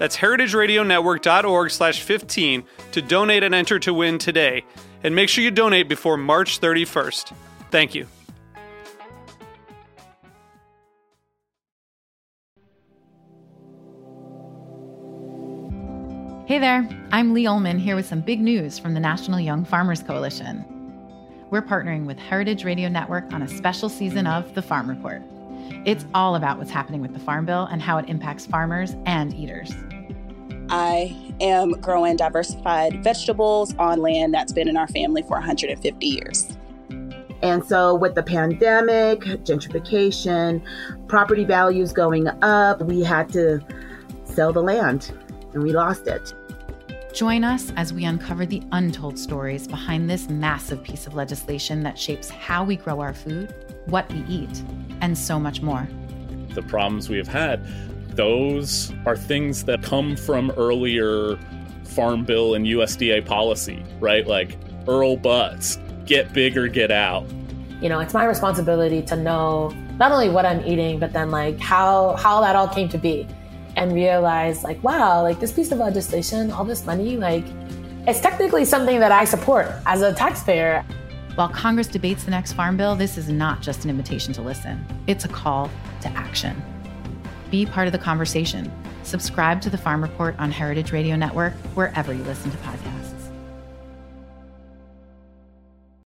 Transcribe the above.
That's heritageradionetwork.org slash 15 to donate and enter to win today. And make sure you donate before March 31st. Thank you. Hey there, I'm Lee Ullman here with some big news from the National Young Farmers Coalition. We're partnering with Heritage Radio Network on a special season of The Farm Report. It's all about what's happening with the Farm Bill and how it impacts farmers and eaters. I am growing diversified vegetables on land that's been in our family for 150 years. And so, with the pandemic, gentrification, property values going up, we had to sell the land and we lost it. Join us as we uncover the untold stories behind this massive piece of legislation that shapes how we grow our food, what we eat, and so much more. The problems we have had, those are things that come from earlier Farm Bill and USDA policy, right? Like Earl Butz, get big or get out. You know, it's my responsibility to know not only what I'm eating, but then like how how that all came to be and realize like wow like this piece of legislation all this money like it's technically something that i support as a taxpayer while congress debates the next farm bill this is not just an invitation to listen. It's a call to action. Be part of the conversation. Subscribe to the farm report on heritage radio network wherever you listen to podcasts